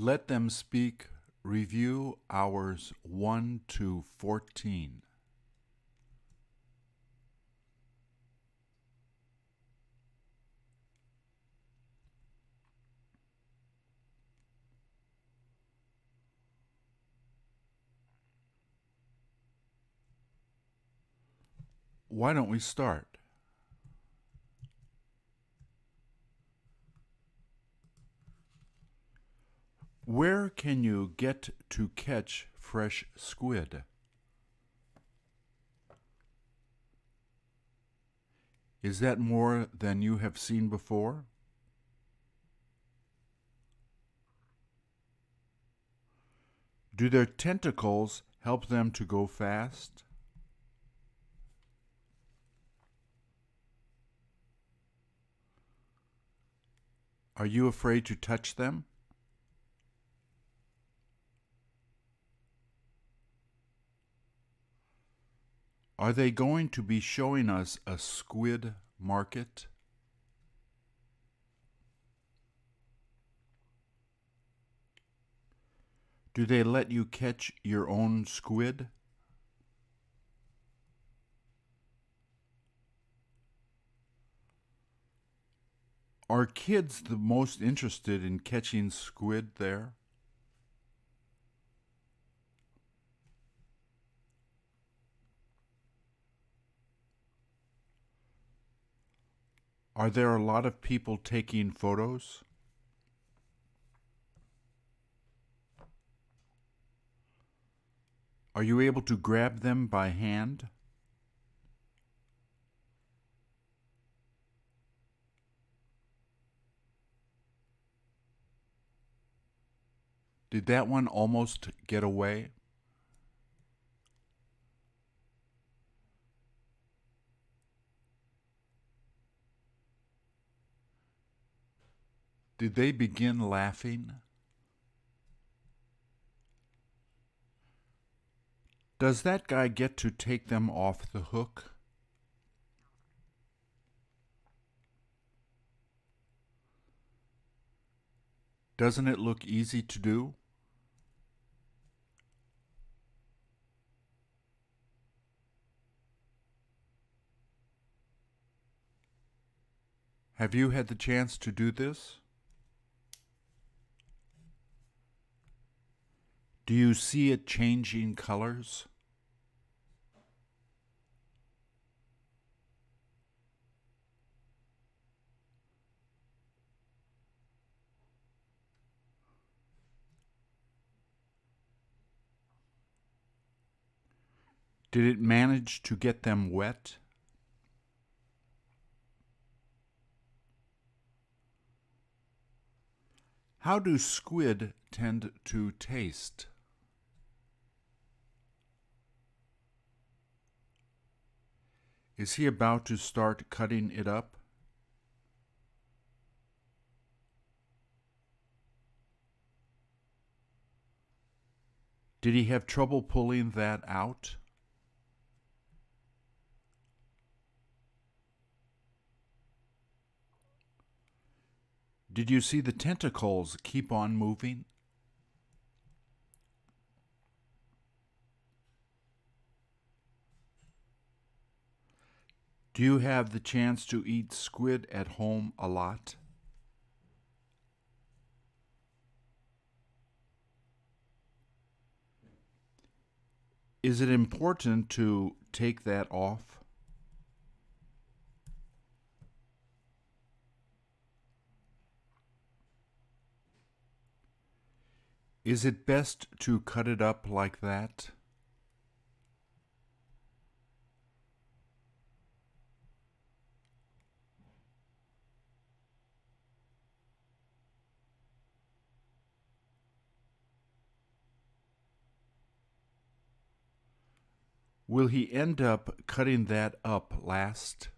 Let Them Speak Review Hours 1 to 14. Why don't we start? Where can you get to catch fresh squid? Is that more than you have seen before? Do their tentacles help them to go fast? Are you afraid to touch them? Are they going to be showing us a squid market? Do they let you catch your own squid? Are kids the most interested in catching squid there? Are there a lot of people taking photos? Are you able to grab them by hand? Did that one almost get away? Did they begin laughing? Does that guy get to take them off the hook? Doesn't it look easy to do? Have you had the chance to do this? Do you see it changing colors? Did it manage to get them wet? How do squid tend to taste? Is he about to start cutting it up? Did he have trouble pulling that out? Did you see the tentacles keep on moving? Do you have the chance to eat squid at home a lot? Is it important to take that off? Is it best to cut it up like that? Will he end up cutting that up last?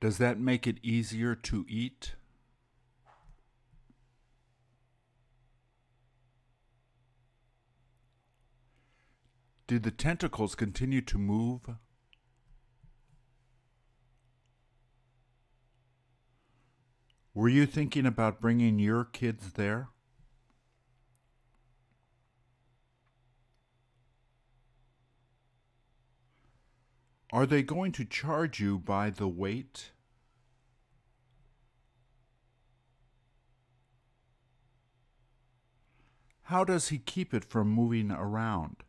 Does that make it easier to eat? Did the tentacles continue to move? Were you thinking about bringing your kids there? Are they going to charge you by the weight? How does he keep it from moving around?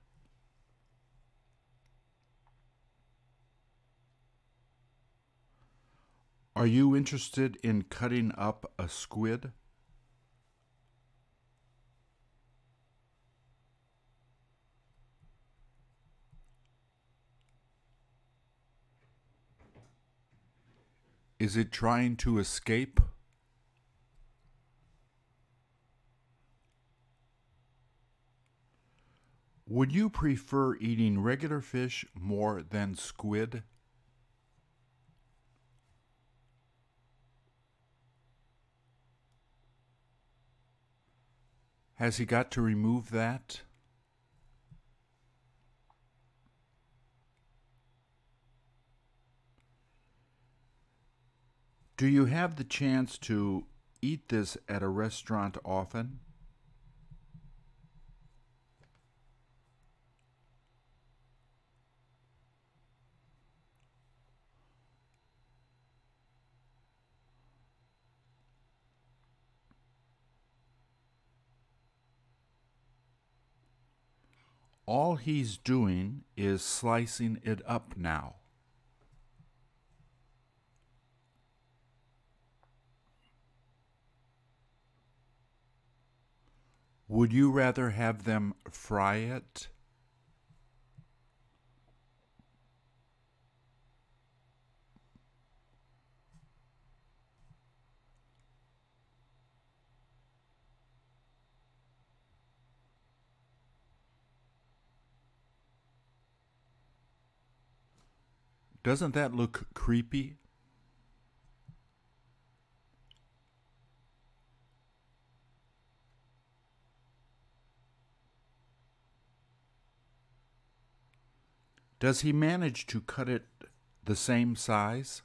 Are you interested in cutting up a squid? Is it trying to escape? Would you prefer eating regular fish more than squid? Has he got to remove that? Do you have the chance to eat this at a restaurant often? All he's doing is slicing it up now. Would you rather have them fry it? Doesn't that look creepy? Does he manage to cut it the same size?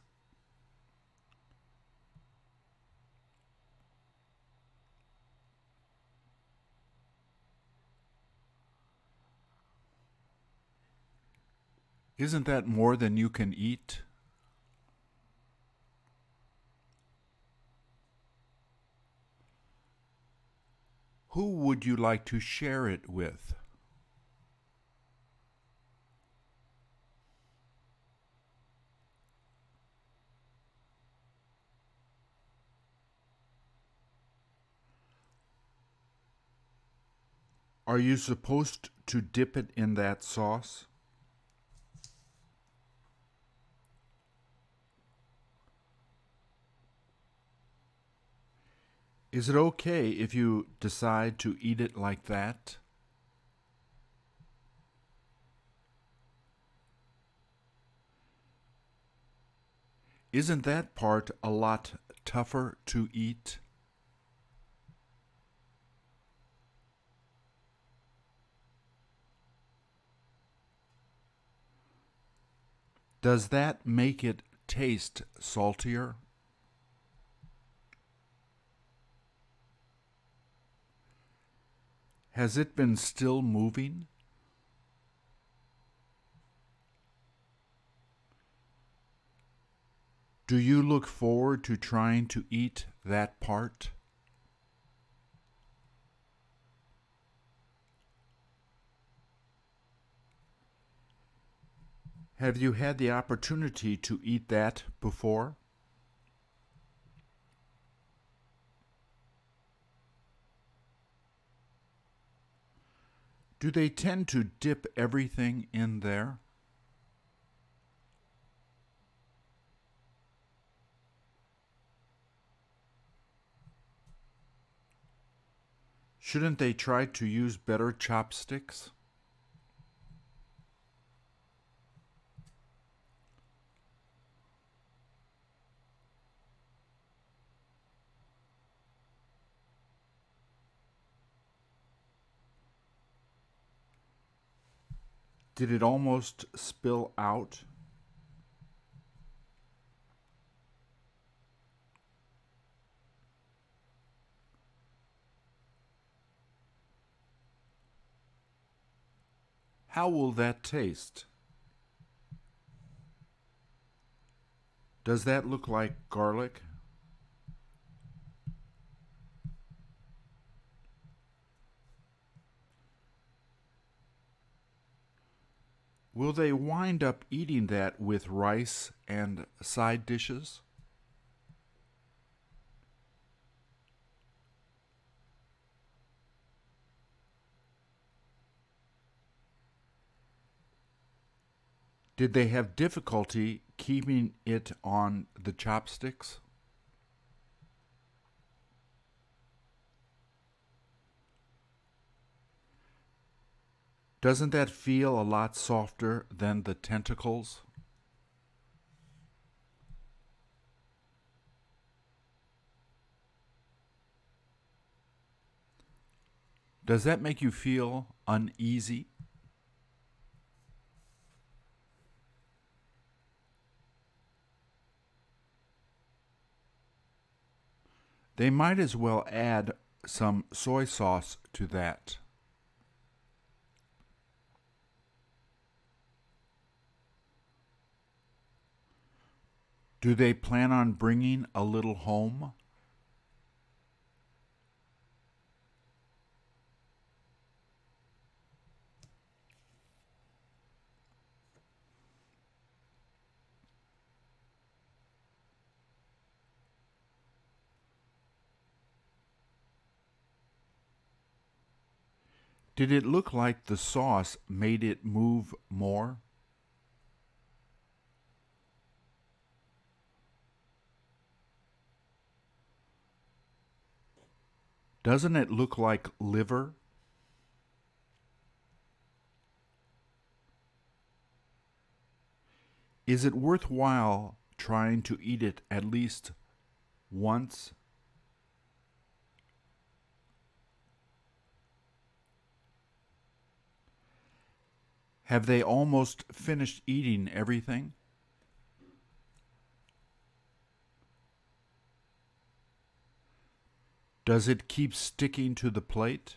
Isn't that more than you can eat? Who would you like to share it with? Are you supposed to dip it in that sauce? Is it okay if you decide to eat it like that? Isn't that part a lot tougher to eat? Does that make it taste saltier? Has it been still moving? Do you look forward to trying to eat that part? Have you had the opportunity to eat that before? Do they tend to dip everything in there? Shouldn't they try to use better chopsticks? Did it almost spill out? How will that taste? Does that look like garlic? Will they wind up eating that with rice and side dishes? Did they have difficulty keeping it on the chopsticks? Doesn't that feel a lot softer than the tentacles? Does that make you feel uneasy? They might as well add some soy sauce to that. Do they plan on bringing a little home? Did it look like the sauce made it move more? Doesn't it look like liver? Is it worthwhile trying to eat it at least once? Have they almost finished eating everything? Does it keep sticking to the plate?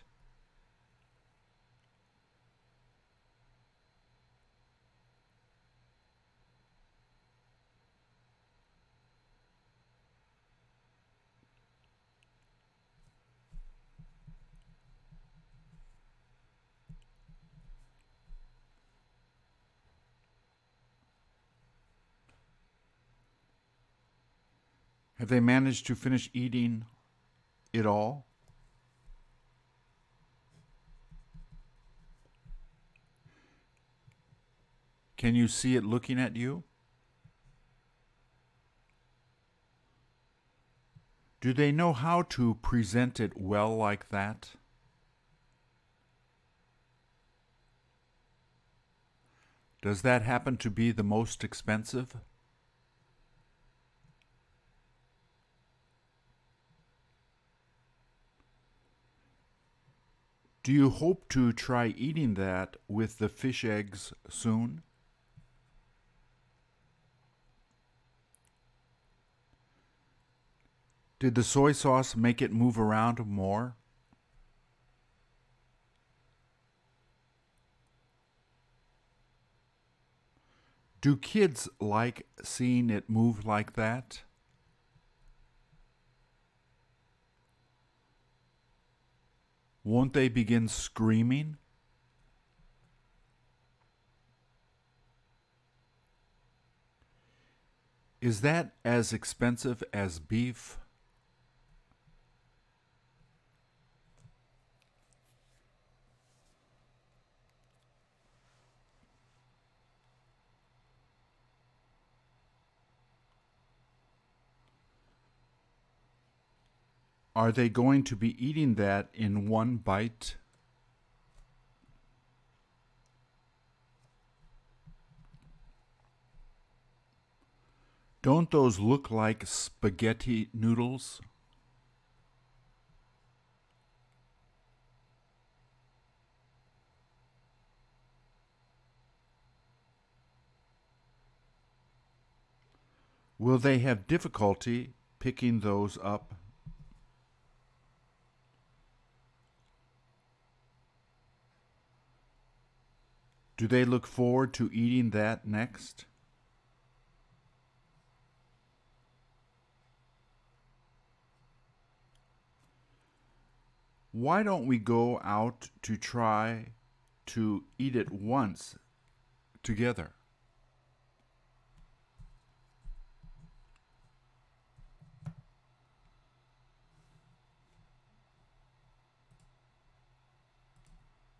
Have they managed to finish eating it all? Can you see it looking at you? Do they know how to present it well like that? Does that happen to be the most expensive? Do you hope to try eating that with the fish eggs soon? Did the soy sauce make it move around more? Do kids like seeing it move like that? Won't they begin screaming? Is that as expensive as beef? Are they going to be eating that in one bite? Don't those look like spaghetti noodles? Will they have difficulty picking those up? Do they look forward to eating that next? Why don't we go out to try to eat it once together?